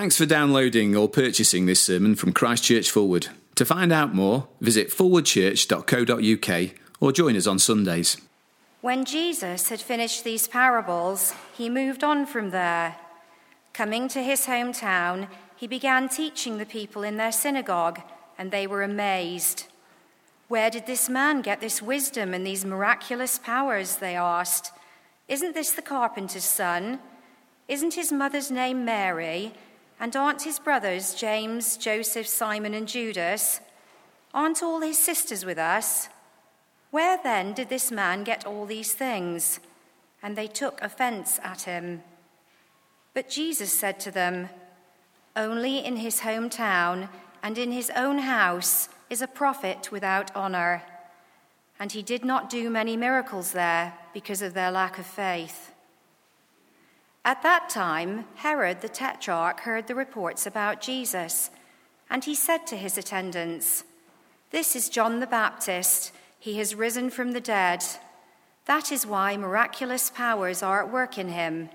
Thanks for downloading or purchasing this sermon from Christchurch Fulwood. To find out more, visit forwardchurch.co.uk or join us on Sundays. When Jesus had finished these parables, he moved on from there. Coming to his hometown, he began teaching the people in their synagogue, and they were amazed. Where did this man get this wisdom and these miraculous powers? They asked. Isn't this the carpenter's son? Isn't his mother's name Mary? And aren't his brothers James, Joseph, Simon, and Judas? Aren't all his sisters with us? Where then did this man get all these things? And they took offense at him. But Jesus said to them, Only in his hometown and in his own house is a prophet without honor. And he did not do many miracles there because of their lack of faith. At that time, Herod the Tetrarch heard the reports about Jesus, and he said to his attendants, This is John the Baptist. He has risen from the dead. That is why miraculous powers are at work in him.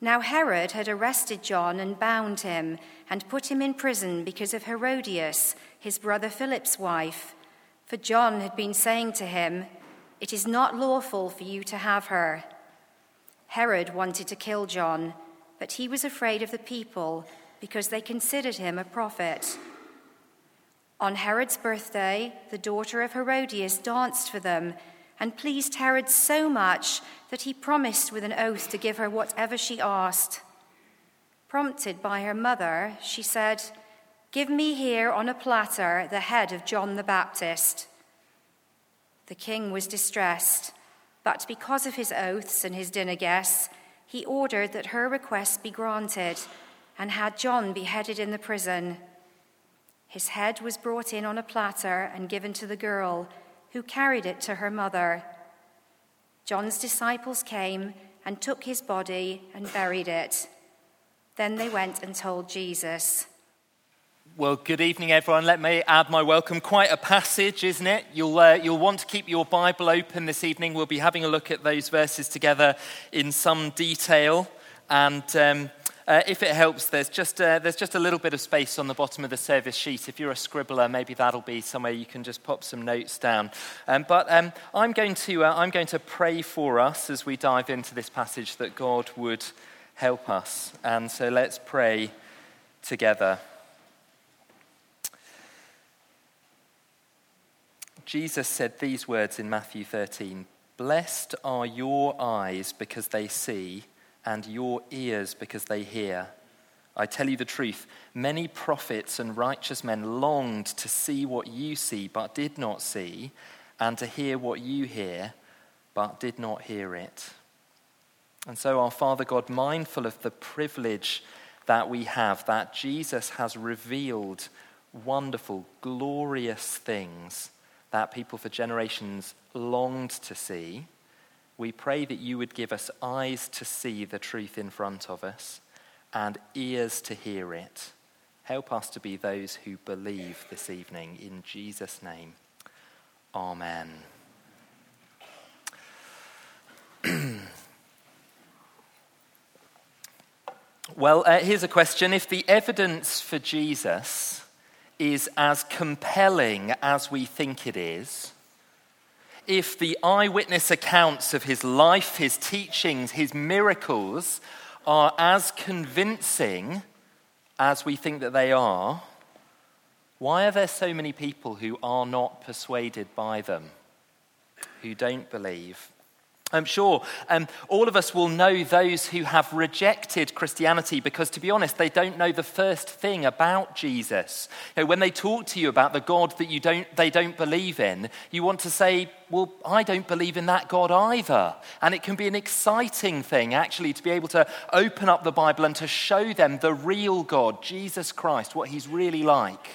Now, Herod had arrested John and bound him and put him in prison because of Herodias, his brother Philip's wife. For John had been saying to him, It is not lawful for you to have her. Herod wanted to kill John, but he was afraid of the people because they considered him a prophet. On Herod's birthday, the daughter of Herodias danced for them and pleased Herod so much that he promised with an oath to give her whatever she asked. Prompted by her mother, she said, Give me here on a platter the head of John the Baptist. The king was distressed but because of his oaths and his dinner guests, he ordered that her request be granted and had John beheaded in the prison. His head was brought in on a platter and given to the girl, who carried it to her mother. John's disciples came and took his body and buried it. Then they went and told Jesus. Well, good evening, everyone. Let me add my welcome. Quite a passage, isn't it? You'll, uh, you'll want to keep your Bible open this evening. We'll be having a look at those verses together in some detail. And um, uh, if it helps, there's just, uh, there's just a little bit of space on the bottom of the service sheet. If you're a scribbler, maybe that'll be somewhere you can just pop some notes down. Um, but um, I'm, going to, uh, I'm going to pray for us as we dive into this passage that God would help us. And so let's pray together. Jesus said these words in Matthew 13 Blessed are your eyes because they see, and your ears because they hear. I tell you the truth, many prophets and righteous men longed to see what you see, but did not see, and to hear what you hear, but did not hear it. And so, our Father God, mindful of the privilege that we have, that Jesus has revealed wonderful, glorious things that people for generations longed to see. We pray that you would give us eyes to see the truth in front of us and ears to hear it. Help us to be those who believe this evening. In Jesus' name, Amen. well, uh, here's a question. If the evidence for Jesus is as compelling as we think it is, if the eyewitness accounts of his life, his teachings, his miracles are as convincing as we think that they are, why are there so many people who are not persuaded by them, who don't believe? I'm sure um, all of us will know those who have rejected Christianity because, to be honest, they don't know the first thing about Jesus. You know, when they talk to you about the God that you don't, they don't believe in, you want to say, Well, I don't believe in that God either. And it can be an exciting thing, actually, to be able to open up the Bible and to show them the real God, Jesus Christ, what he's really like.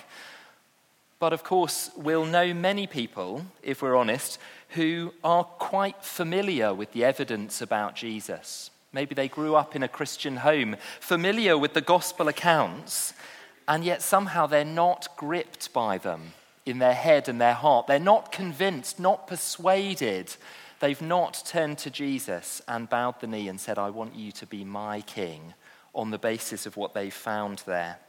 But of course, we'll know many people, if we're honest, who are quite familiar with the evidence about Jesus. Maybe they grew up in a Christian home, familiar with the gospel accounts, and yet somehow they're not gripped by them in their head and their heart. They're not convinced, not persuaded. They've not turned to Jesus and bowed the knee and said, I want you to be my king. on the basis of what they found there.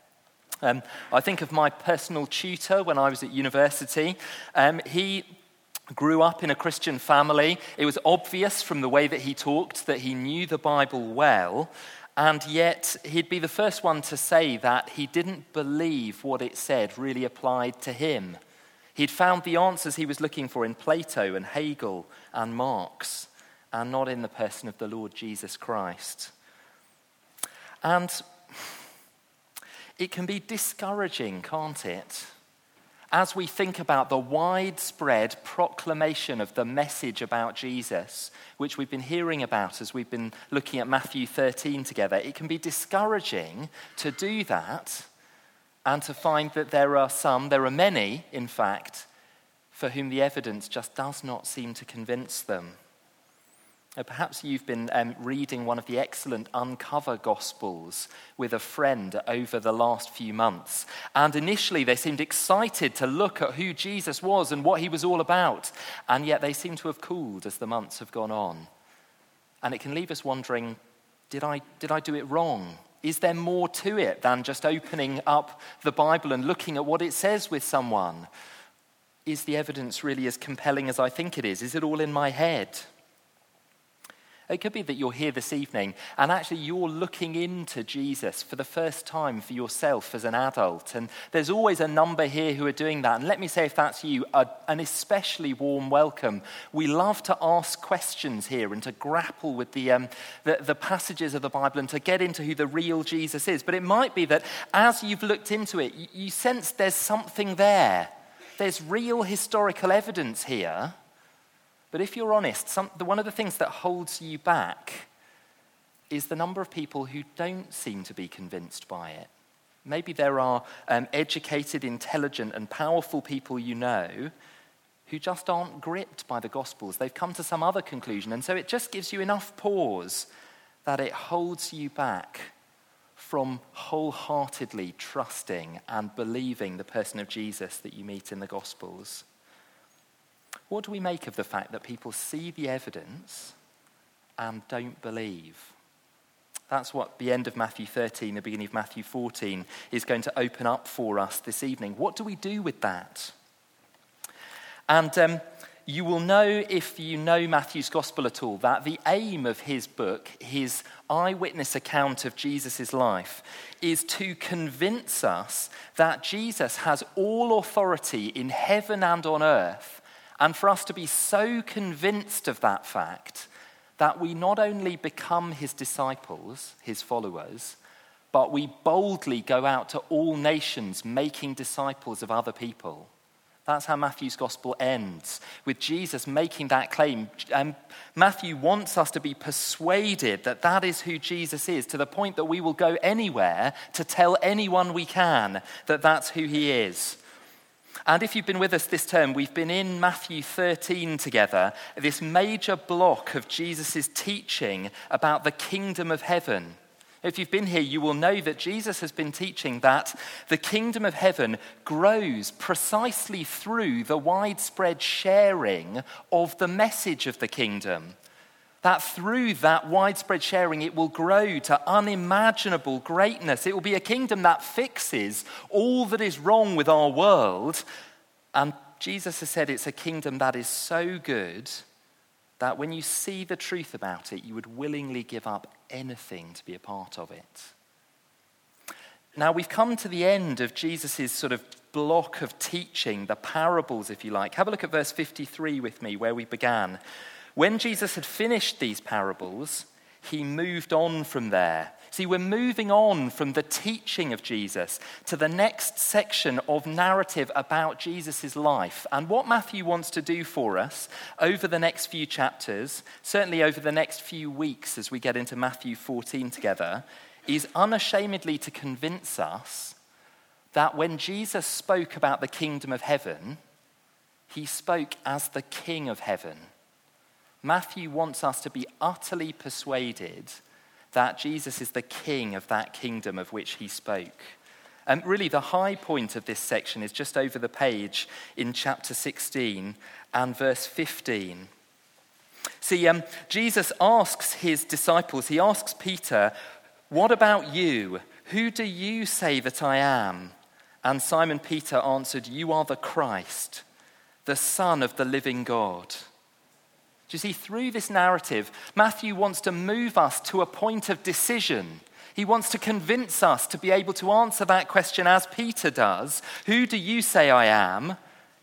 Um, I think of my personal tutor when I was at university. Um, he grew up in a Christian family. It was obvious from the way that he talked that he knew the Bible well, and yet he'd be the first one to say that he didn't believe what it said really applied to him. He'd found the answers he was looking for in Plato and Hegel and Marx, and not in the person of the Lord Jesus Christ. And it can be discouraging, can't it? As we think about the widespread proclamation of the message about Jesus, which we've been hearing about as we've been looking at Matthew 13 together, it can be discouraging to do that and to find that there are some, there are many, in fact, for whom the evidence just does not seem to convince them. Perhaps you've been um, reading one of the excellent Uncover Gospels with a friend over the last few months. And initially, they seemed excited to look at who Jesus was and what he was all about. And yet, they seem to have cooled as the months have gone on. And it can leave us wondering did I, did I do it wrong? Is there more to it than just opening up the Bible and looking at what it says with someone? Is the evidence really as compelling as I think it is? Is it all in my head? It could be that you're here this evening and actually you're looking into Jesus for the first time for yourself as an adult. And there's always a number here who are doing that. And let me say, if that's you, a, an especially warm welcome. We love to ask questions here and to grapple with the, um, the, the passages of the Bible and to get into who the real Jesus is. But it might be that as you've looked into it, you, you sense there's something there. There's real historical evidence here but if you're honest, some, the, one of the things that holds you back is the number of people who don't seem to be convinced by it. Maybe there are um, educated, intelligent, and powerful people you know who just aren't gripped by the Gospels. They've come to some other conclusion. And so it just gives you enough pause that it holds you back from wholeheartedly trusting and believing the person of Jesus that you meet in the Gospels. What do we make of the fact that people see the evidence and don't believe? That's what the end of Matthew 13, the beginning of Matthew 14 is going to open up for us this evening. What do we do with that? And um, you will know, if you know Matthew's gospel at all, that the aim of his book, his eyewitness account of Jesus' life, is to convince us that Jesus has all authority in heaven and on earth and for us to be so convinced of that fact that we not only become his disciples, his followers, but we boldly go out to all nations making disciples of other people. That's how Matthew's gospel ends, with Jesus making that claim. And Matthew wants us to be persuaded that that is who Jesus is, to the point that we will go anywhere to tell anyone we can that that's who he is. And if you've been with us this term, we've been in Matthew 13 together, this major block of Jesus' teaching about the kingdom of heaven. If you've been here, you will know that Jesus has been teaching that the kingdom of heaven grows precisely through the widespread sharing of the message of the kingdom. That through that widespread sharing, it will grow to unimaginable greatness. It will be a kingdom that fixes all that is wrong with our world. And Jesus has said it's a kingdom that is so good that when you see the truth about it, you would willingly give up anything to be a part of it. Now, we've come to the end of Jesus' sort of block of teaching, the parables, if you like. Have a look at verse 53 with me, where we began. When Jesus had finished these parables, he moved on from there. See, we're moving on from the teaching of Jesus to the next section of narrative about Jesus' life. And what Matthew wants to do for us over the next few chapters, certainly over the next few weeks as we get into Matthew 14 together, is unashamedly to convince us that when Jesus spoke about the kingdom of heaven, he spoke as the king of heaven Matthew wants us to be utterly persuaded that Jesus is the king of that kingdom of which he spoke. And really, the high point of this section is just over the page in chapter 16 and verse 15. See, um, Jesus asks his disciples, he asks Peter, What about you? Who do you say that I am? And Simon Peter answered, You are the Christ, the Son of the living God. Do you see, through this narrative, Matthew wants to move us to a point of decision. He wants to convince us to be able to answer that question as Peter does Who do you say I am?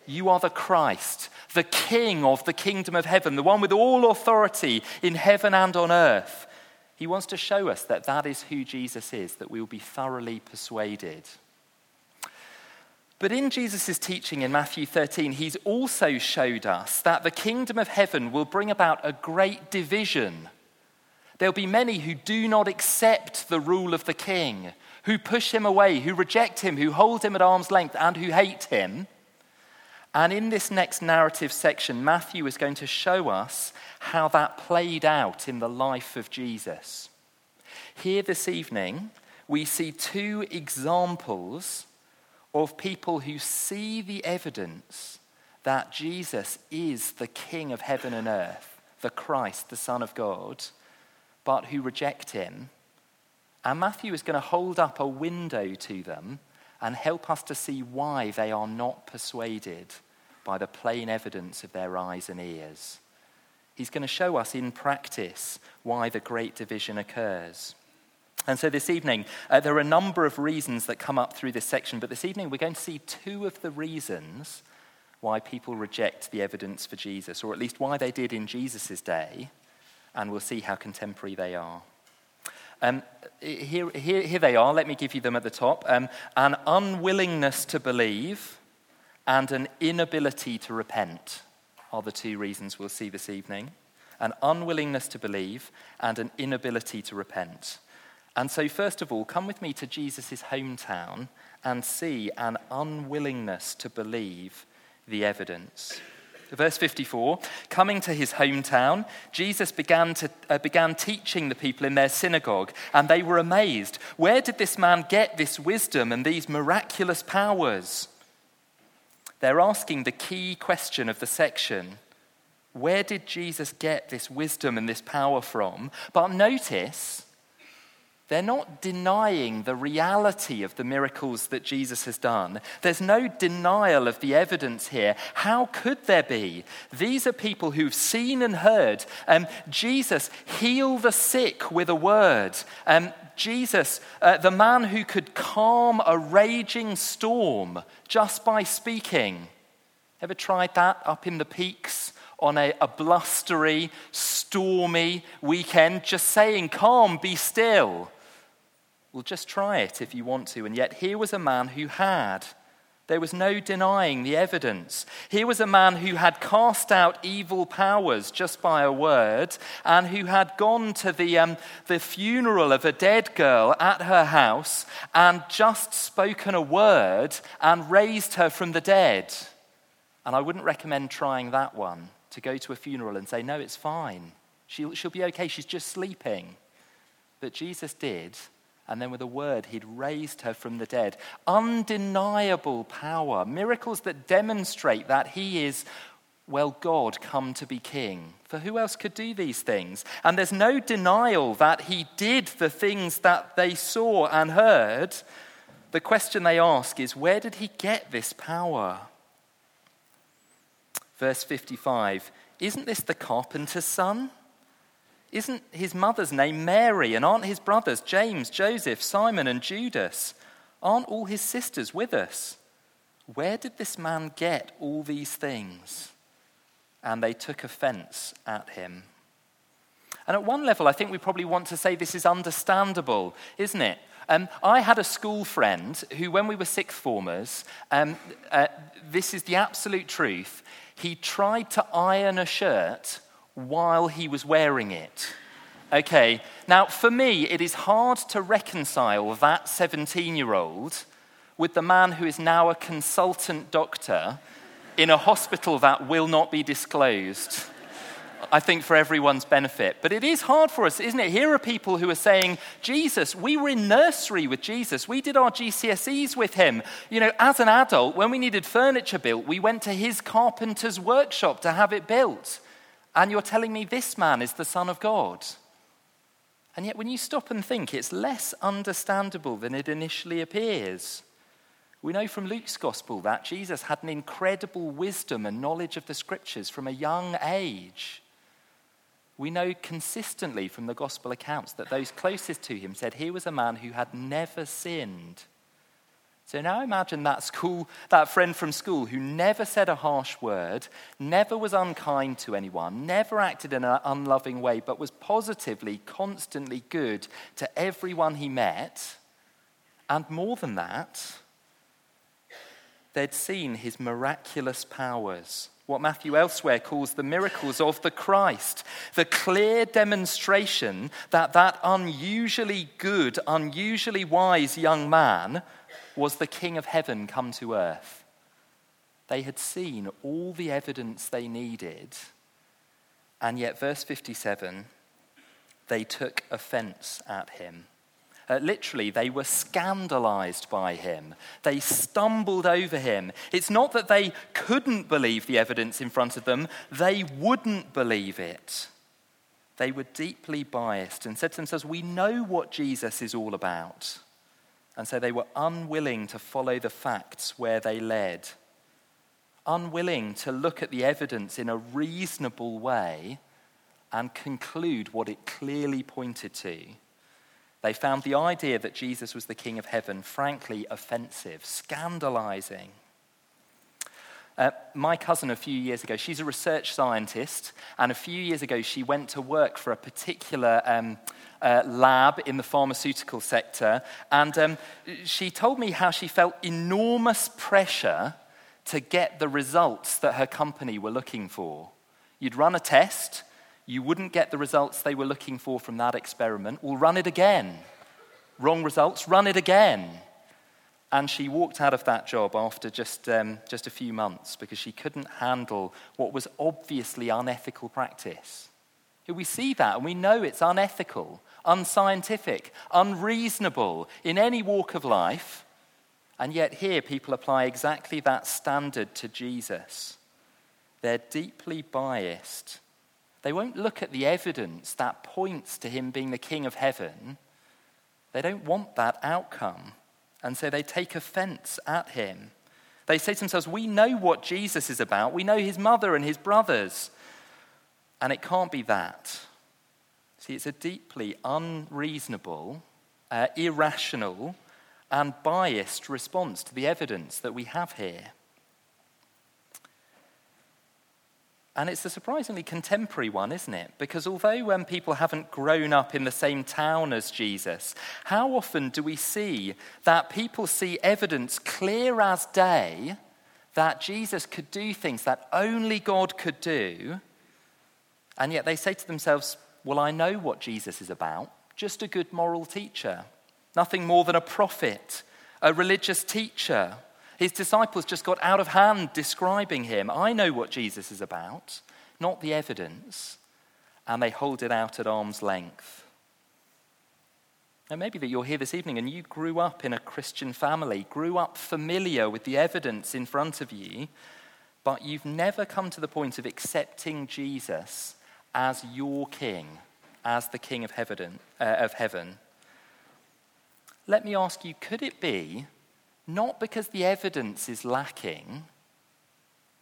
You are the Christ, the King of the kingdom of heaven, the one with all authority in heaven and on earth. He wants to show us that that is who Jesus is, that we will be thoroughly persuaded. But in Jesus' teaching in Matthew 13, he's also showed us that the kingdom of heaven will bring about a great division. There'll be many who do not accept the rule of the king, who push him away, who reject him, who hold him at arm's length, and who hate him. And in this next narrative section, Matthew is going to show us how that played out in the life of Jesus. Here this evening, we see two examples of people who see the evidence that Jesus is the King of heaven and earth, the Christ, the Son of God, but who reject him. And Matthew is going to hold up a window to them and help us to see why they are not persuaded by the plain evidence of their eyes and ears. He's going to show us in practice why the great division occurs. And so this evening, uh, there are a number of reasons that come up through this section, but this evening we're going to see two of the reasons why people reject the evidence for Jesus, or at least why they did in Jesus' day, and we'll see how contemporary they are. Um, here, here, here, they are. Let me give you them at the top. Um, an unwillingness to believe and an inability to repent are the two reasons we'll see this evening. An unwillingness to believe and an inability to repent. And so, first of all, come with me to Jesus' hometown and see an unwillingness to believe the evidence. Verse 54 Coming to his hometown, Jesus began, to, uh, began teaching the people in their synagogue, and they were amazed. Where did this man get this wisdom and these miraculous powers? They're asking the key question of the section Where did Jesus get this wisdom and this power from? But notice, they're not denying the reality of the miracles that Jesus has done. There's no denial of the evidence here. How could there be? These are people who've seen and heard um, Jesus heal the sick with a word. Um, Jesus, uh, the man who could calm a raging storm just by speaking. Ever tried that up in the peaks on a, a blustery, stormy weekend? Just saying, calm, be still. Well, just try it if you want to. And yet, here was a man who had. There was no denying the evidence. Here was a man who had cast out evil powers just by a word, and who had gone to the, um, the funeral of a dead girl at her house and just spoken a word and raised her from the dead. And I wouldn't recommend trying that one to go to a funeral and say, No, it's fine. She'll, she'll be okay. She's just sleeping. But Jesus did and then with a word, he'd raised her from the dead. Undeniable power, miracles that demonstrate that he is, well, God come to be king. For who else could do these things? And there's no denial that he did the things that they saw and heard. The question they ask is where did he get this power? Verse 55 Isn't this the carpenter's son? Isn't his mother's name Mary? And aren't his brothers James, Joseph, Simon, and Judas? Aren't all his sisters with us? Where did this man get all these things? And they took offense at him. And at one level, I think we probably want to say this is understandable, isn't it? Um, I had a school friend who, when we were sixth formers, um, uh, this is the absolute truth, he tried to iron a shirt while he was wearing it. Okay, now for me, it is hard to reconcile that 17 year old with the man who is now a consultant doctor in a hospital that will not be disclosed. I think for everyone's benefit. But it is hard for us, isn't it? Here are people who are saying, Jesus, we were in nursery with Jesus. We did our GCSEs with him. You know, as an adult, when we needed furniture built, we went to his carpenter's workshop to have it built. And you're telling me this man is the Son of God? And yet, when you stop and think, it's less understandable than it initially appears. We know from Luke's gospel that Jesus had an incredible wisdom and knowledge of the scriptures from a young age. We know consistently from the gospel accounts that those closest to him said he was a man who had never sinned. So now imagine that school, that friend from school who never said a harsh word, never was unkind to anyone, never acted in an unloving way, but was positively, constantly good to everyone he met. And more than that, they'd seen his miraculous powers, what Matthew elsewhere calls the miracles of the Christ, the clear demonstration that that unusually good, unusually wise young man was the King of heaven come to earth. They had seen all the evidence they needed, and yet, verse 57, they took offense at him. Uh, literally, they were scandalized by him. They stumbled over him. It's not that they couldn't believe the evidence in front of them, they wouldn't believe it. They were deeply biased and said to themselves, We know what Jesus is all about. And so they were unwilling to follow the facts where they led, unwilling to look at the evidence in a reasonable way and conclude what it clearly pointed to. They found the idea that Jesus was the King of heaven frankly offensive, scandalizing. Uh, my cousin, a few years ago, she's a research scientist, and a few years ago, she went to work for a particular um, uh, lab in the pharmaceutical sector. And um, she told me how she felt enormous pressure to get the results that her company were looking for. You'd run a test, you wouldn't get the results they were looking for from that experiment. We'll run it again. Wrong results, run it again. And she walked out of that job after just, um, just a few months because she couldn't handle what was obviously unethical practice. We see that and we know it's unethical, unscientific, unreasonable in any walk of life. And yet, here people apply exactly that standard to Jesus. They're deeply biased. They won't look at the evidence that points to him being the King of heaven. They don't want that outcome. And so they take offense at him. They say to themselves, We know what Jesus is about. We know his mother and his brothers. And it can't be that. See, it's a deeply unreasonable, uh, irrational, and biased response to the evidence that we have here. And it's a surprisingly contemporary one, isn't it? Because although when people haven't grown up in the same town as Jesus, how often do we see that people see evidence clear as day that Jesus could do things that only God could do, and yet they say to themselves, Well, I know what Jesus is about, just a good moral teacher, nothing more than a prophet, a religious teacher. His disciples just got out of hand describing him. I know what Jesus is about, not the evidence. And they hold it out at arm's length. And maybe that you're here this evening and you grew up in a Christian family, grew up familiar with the evidence in front of you, but you've never come to the point of accepting Jesus as your king, as the king of heaven. Uh, of heaven. Let me ask you could it be not because the evidence is lacking,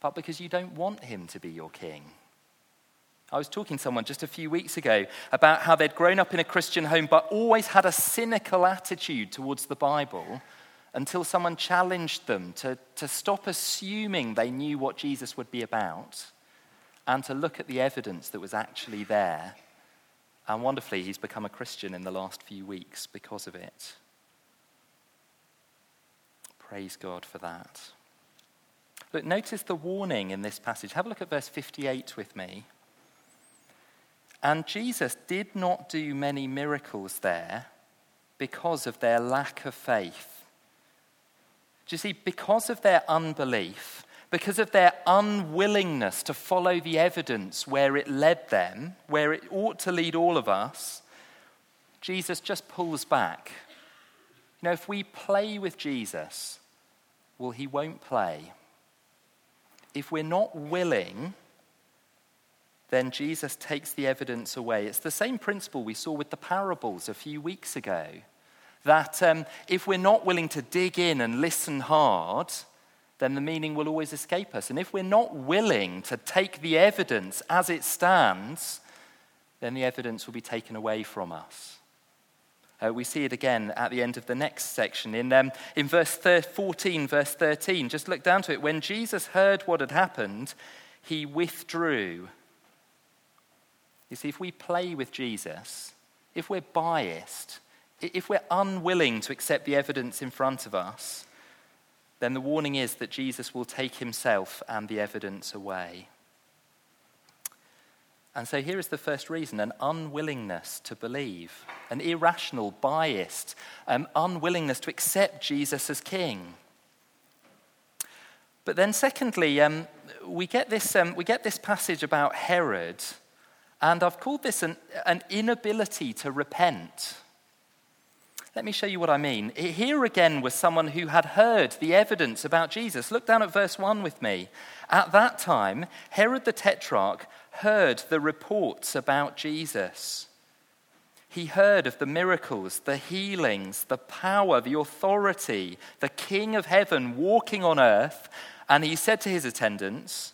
but because you don't want him to be your king. I was talking to someone just a few weeks ago about how they'd grown up in a Christian home but always had a cynical attitude towards the Bible until someone challenged them to, to stop assuming they knew what Jesus would be about and to look at the evidence that was actually there. And wonderfully, he's become a Christian in the last few weeks because of it. Praise God for that. Look, notice the warning in this passage. Have a look at verse 58 with me. And Jesus did not do many miracles there because of their lack of faith. Do you see, because of their unbelief, because of their unwillingness to follow the evidence where it led them, where it ought to lead all of us, Jesus just pulls back know, if we play with Jesus, well, he won't play. If we're not willing then Jesus takes the evidence away. It's the same principle we saw with the parables a few weeks ago. That um, if we're not willing to dig in and listen hard, then the meaning will always escape us. And if we're not willing to take the evidence as it stands, then the evidence will be taken away from us. Uh, we see it again at the end of the next section. In, um, in verse 14, verse 13, just look down to it. When Jesus heard what had happened, he withdrew. You see, if we play with Jesus, if we're biased, if we're unwilling to accept the evidence in front of us, then the warning is that Jesus will take himself and the evidence away. And so here is the first reason an unwillingness to believe, an irrational, biased um, unwillingness to accept Jesus as king. But then, secondly, um, we, get this, um, we get this passage about Herod, and I've called this an, an inability to repent. Let me show you what I mean. Here again was someone who had heard the evidence about Jesus. Look down at verse 1 with me. At that time, Herod the Tetrarch heard the reports about Jesus. He heard of the miracles, the healings, the power, the authority, the King of heaven walking on earth, and he said to his attendants,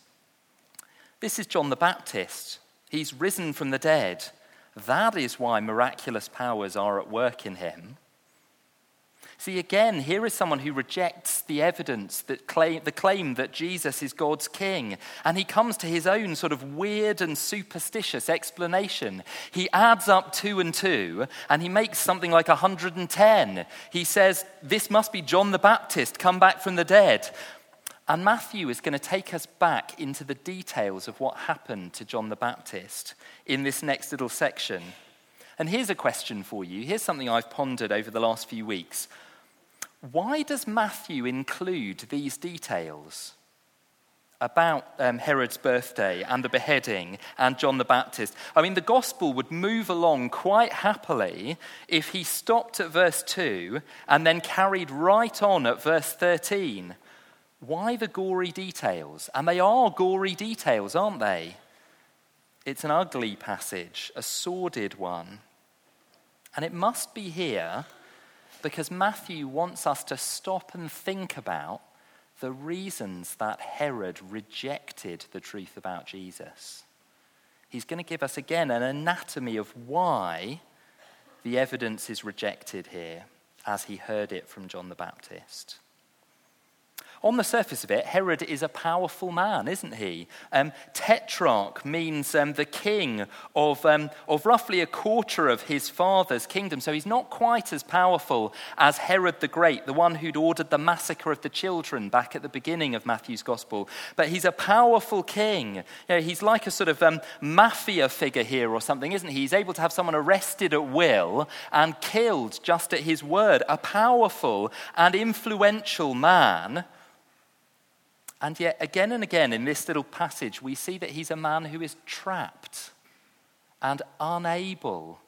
This is John the Baptist. He's risen from the dead. That is why miraculous powers are at work in him. See, again, here is someone who rejects the evidence, that claim, the claim that Jesus is God's king. And he comes to his own sort of weird and superstitious explanation. He adds up two and two, and he makes something like 110. He says, This must be John the Baptist, come back from the dead. And Matthew is going to take us back into the details of what happened to John the Baptist in this next little section. And here's a question for you. Here's something I've pondered over the last few weeks. Why does Matthew include these details about um, Herod's birthday and the beheading and John the Baptist? I mean, the gospel would move along quite happily if he stopped at verse 2 and then carried right on at verse 13. Why the gory details? And they are gory details, aren't they? It's an ugly passage, a sordid one. And it must be here because Matthew wants us to stop and think about the reasons that Herod rejected the truth about Jesus. He's going to give us again an anatomy of why the evidence is rejected here as he heard it from John the Baptist. On the surface of it, Herod is a powerful man, isn't he? Um, tetrarch means um, the king of, um, of roughly a quarter of his father's kingdom. So he's not quite as powerful as Herod the Great, the one who'd ordered the massacre of the children back at the beginning of Matthew's gospel. But he's a powerful king. You know, he's like a sort of um, mafia figure here or something, isn't he? He's able to have someone arrested at will and killed just at his word. A powerful and influential man and yet, again and again in this little passage, we see that he's a man who is trapped and unable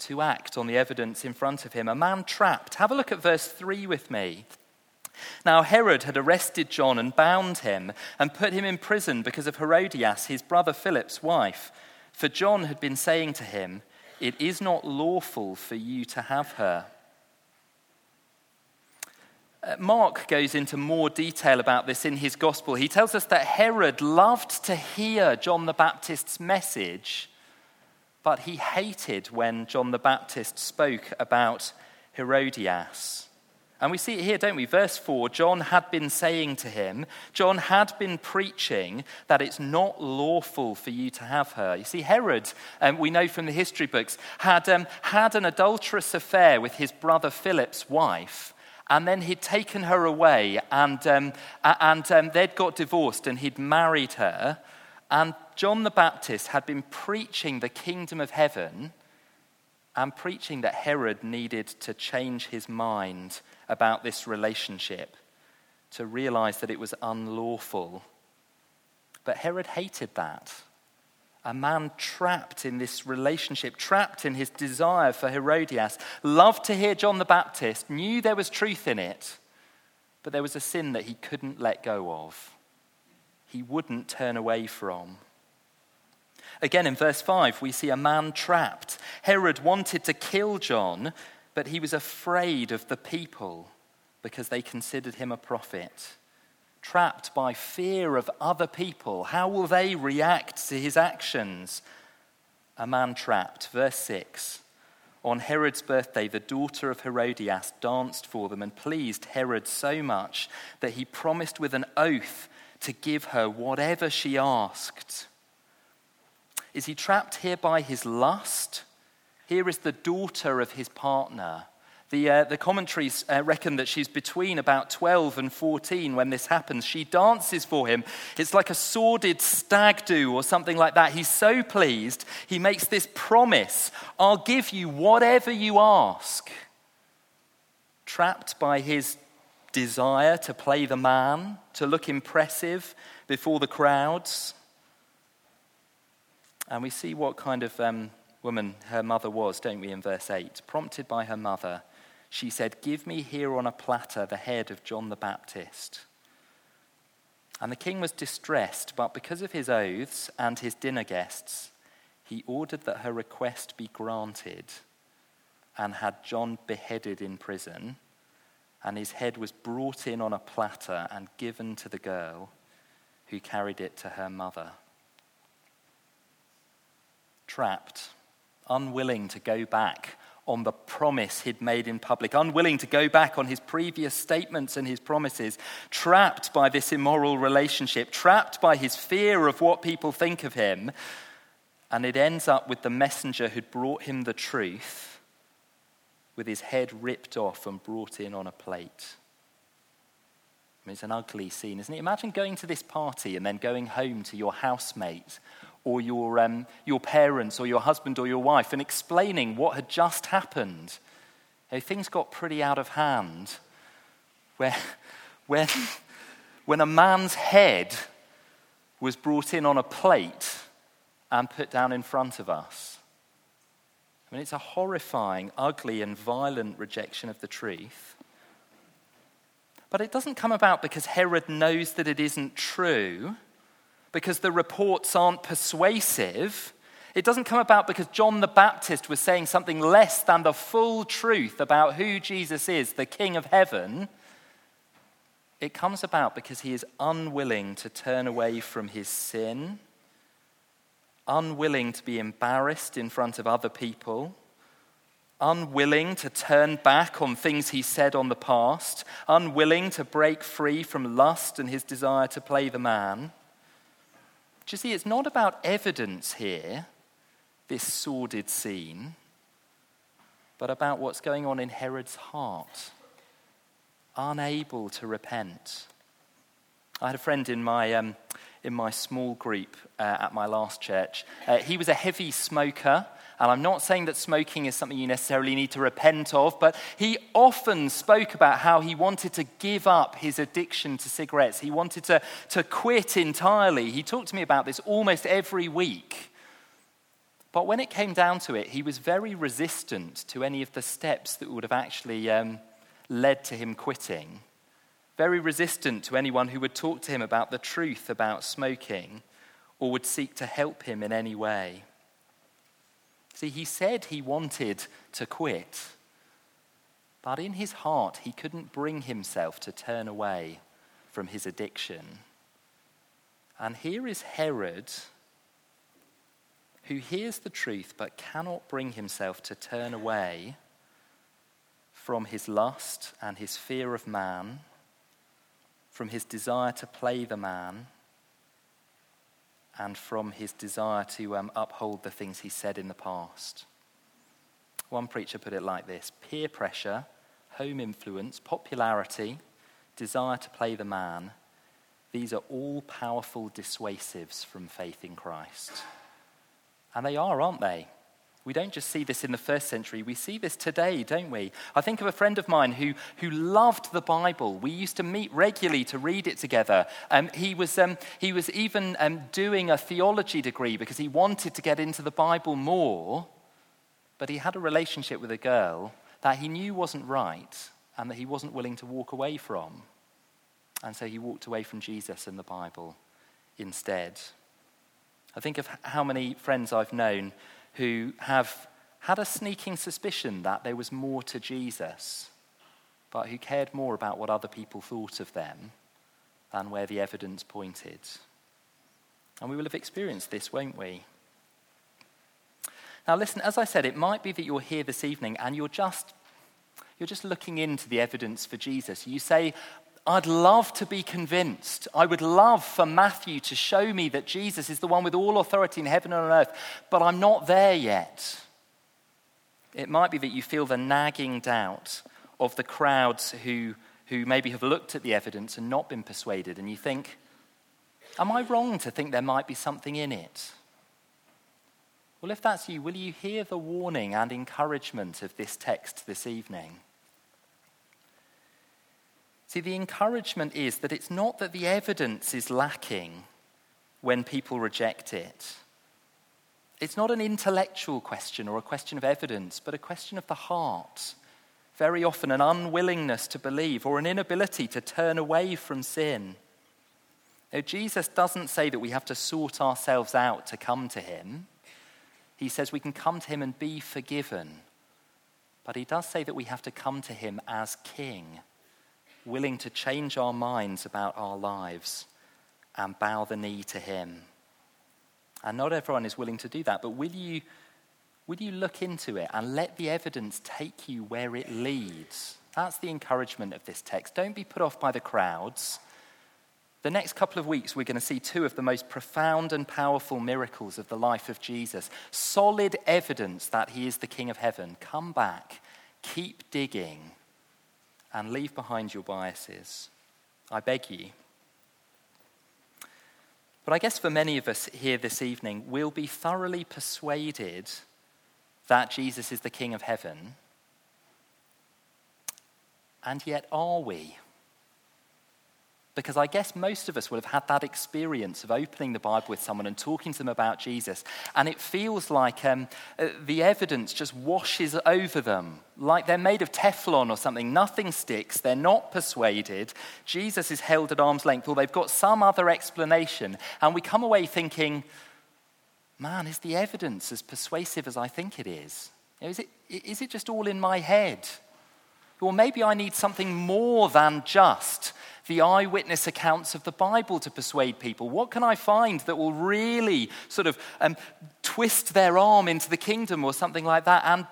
to act on the evidence in front of him. A man trapped. Have a look at verse 3 with me. Now, Herod had arrested John and bound him and put him in prison because of Herodias, his brother Philip's wife. For John had been saying to him, It is not lawful for you to have her. Uh, Mark goes into more detail about this in his gospel. He tells us that Herod loved to hear John the Baptist's message, but he hated when John the Baptist spoke about Herodias. And we see it here, don't we? Verse 4 John had been saying to him, John had been preaching that it's not lawful for you to have her. You see, Herod, um, we know from the history books, had, um, had an adulterous affair with his brother Philip's wife and then he'd taken her away, and, um, and um, they'd got divorced, and he'd married her. And John the Baptist had been preaching the kingdom of heaven and preaching that Herod needed to change his mind about this relationship, to realize that it was unlawful. But Herod hated that a man trapped in this relationship, trapped in his desire for Herodias, loved to hear John the Baptist, knew there was truth in it, but there was a sin that he couldn't let go of. He wouldn't turn away from. Again, in verse 5, we see a man trapped. Herod wanted to kill John, but he was afraid of the people because they considered him a prophet. Trapped by fear of other people, how will they react to his actions? A man trapped. Verse 6 On Herod's birthday, the daughter of Herodias danced for them and pleased Herod so much that he promised with an oath to give her whatever she asked. Is he trapped here by his lust? Here is the daughter of his partner. The, uh, the commentaries uh, reckon that she's between about 12 and 14 when this happens. She dances for him. It's like a sordid stag do or something like that. He's so pleased, he makes this promise I'll give you whatever you ask. Trapped by his desire to play the man, to look impressive before the crowds. And we see what kind of um, woman her mother was, don't we, in verse 8? Prompted by her mother, she said, Give me here on a platter the head of John the Baptist. And the king was distressed, but because of his oaths and his dinner guests, he ordered that her request be granted and had John beheaded in prison. And his head was brought in on a platter and given to the girl who carried it to her mother trapped, unwilling to go back on the promise he'd made in public, unwilling to go back on his previous statements and his promises, trapped by this immoral relationship, trapped by his fear of what people think of him. And it ends up with the messenger who'd brought him the truth, with his head ripped off and brought in on a plate. I mean, it's an ugly scene, isn't it? Imagine going to this party and then going home to your housemate or your, um, your parents or your husband or your wife and explaining what had just happened. Things got pretty out of hand where, when, when a man's head was brought in on a plate and put down in front of us. I mean, it's a horrifying, ugly, and violent rejection of the truth. But it doesn't come about because Herod knows that it isn't true because the reports aren't persuasive. It doesn't come about because John the Baptist was saying something less than the full truth about who Jesus is, the King of heaven. It comes about because he is unwilling to turn away from his sin, unwilling to be embarrassed in front of other people, unwilling to turn back on things he said on the past, unwilling to break free from lust and his desire to play the man. Do you see, it's not about evidence here, this sordid scene, but about what's going on in Herod's heart, unable to repent. I had a friend in my, um, in my small group uh, at my last church. Uh, he was a heavy smoker. And I'm not saying that smoking is something you necessarily need to repent of, but he often spoke about how he wanted to give up his addiction to cigarettes. He wanted to, to quit entirely. He talked to me about this almost every week. But when it came down to it, he was very resistant to any of the steps that would have actually um, led to him quitting. Very resistant to anyone who would talk to him about the truth about smoking or would seek to help him in any way. See, he said he wanted to quit, but in his heart, he couldn't bring himself to turn away from his addiction. And here is Herod, who hears the truth but cannot bring himself to turn away from his lust and his fear of man, from his desire to play the man and from his desire to um, uphold the things he said in the past. One preacher put it like this peer pressure, home influence, popularity, desire to play the man, these are all powerful dissuasives from faith in Christ. And they are, aren't they? We don't just see this in the first century, we see this today, don't we? I think of a friend of mine who, who loved the Bible. We used to meet regularly to read it together. Um, he, was, um, he was even um, doing a theology degree because he wanted to get into the Bible more, but he had a relationship with a girl that he knew wasn't right and that he wasn't willing to walk away from. And so he walked away from Jesus and the Bible instead. I think of how many friends I've known who have had a sneaking suspicion that there was more to Jesus, but who cared more about what other people thought of them than where the evidence pointed. And we will have experienced this, won't we? Now, listen, as I said, it might be that you're here this evening and you're just, you're just looking into the evidence for Jesus. You say, I'd love to be convinced. I would love for Matthew to show me that Jesus is the one with all authority in heaven and on earth, but I'm not there yet. It might be that you feel the nagging doubt of the crowds who, who maybe have looked at the evidence and not been persuaded, and you think, Am I wrong to think there might be something in it? Well, if that's you, will you hear the warning and encouragement of this text this evening? See, the encouragement is that it's not that the evidence is lacking when people reject it. It's not an intellectual question or a question of evidence, but a question of the heart. Very often, an unwillingness to believe or an inability to turn away from sin. Now, Jesus doesn't say that we have to sort ourselves out to come to him. He says we can come to him and be forgiven. But he does say that we have to come to him as king willing to change our minds about our lives and bow the knee to Him. And not everyone is willing to do that, but will you, will you look into it and let the evidence take you where it leads? That's the encouragement of this text. Don't be put off by the crowds. The next couple of weeks, we're going to see two of the most profound and powerful miracles of the life of Jesus. Solid evidence that he is the King of heaven. Come back, keep digging, and leave behind your biases. I beg you. But I guess for many of us here this evening, we'll be thoroughly persuaded that Jesus is the King of heaven. And yet, are we? Because I guess most of us will have had that experience of opening the Bible with someone and talking to them about Jesus, and it feels like um, uh, the evidence just washes over them, like they're made of Teflon or something. Nothing sticks, they're not persuaded. Jesus is held at arm's length, or they've got some other explanation, and we come away thinking, man, is the evidence as persuasive as I think it is? Is it, is it just all in my head? Or maybe I need something more than just the eyewitness accounts of the Bible to persuade people? What can I find that will really sort of um, twist their arm into the kingdom or something like that? And,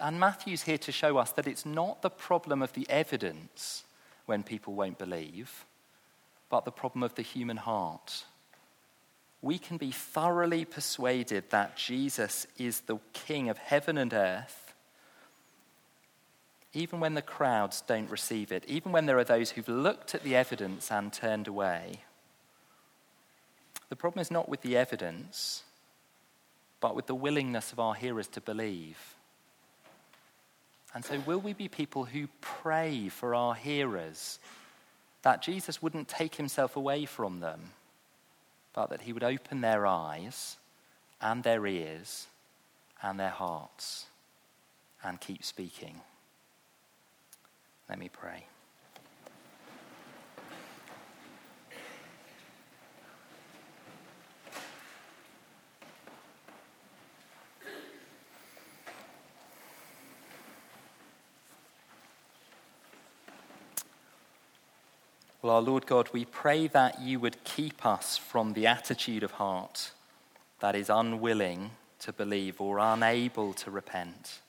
and Matthew's here to show us that it's not the problem of the evidence when people won't believe, but the problem of the human heart. We can be thoroughly persuaded that Jesus is the King of heaven and earth even when the crowds don't receive it, even when there are those who've looked at the evidence and turned away. The problem is not with the evidence, but with the willingness of our hearers to believe. And so, will we be people who pray for our hearers that Jesus wouldn't take himself away from them, but that he would open their eyes and their ears and their hearts and keep speaking? Let me pray. Well, our Lord God, we pray that you would keep us from the attitude of heart that is unwilling to believe or unable to repent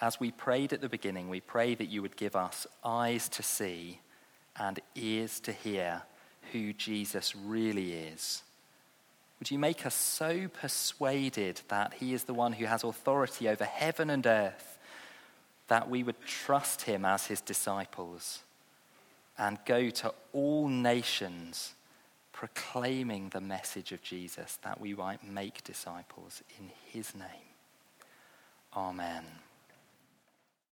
as we prayed at the beginning, we pray that you would give us eyes to see and ears to hear who Jesus really is. Would you make us so persuaded that he is the one who has authority over heaven and earth that we would trust him as his disciples and go to all nations proclaiming the message of Jesus that we might make disciples in his name? Amen.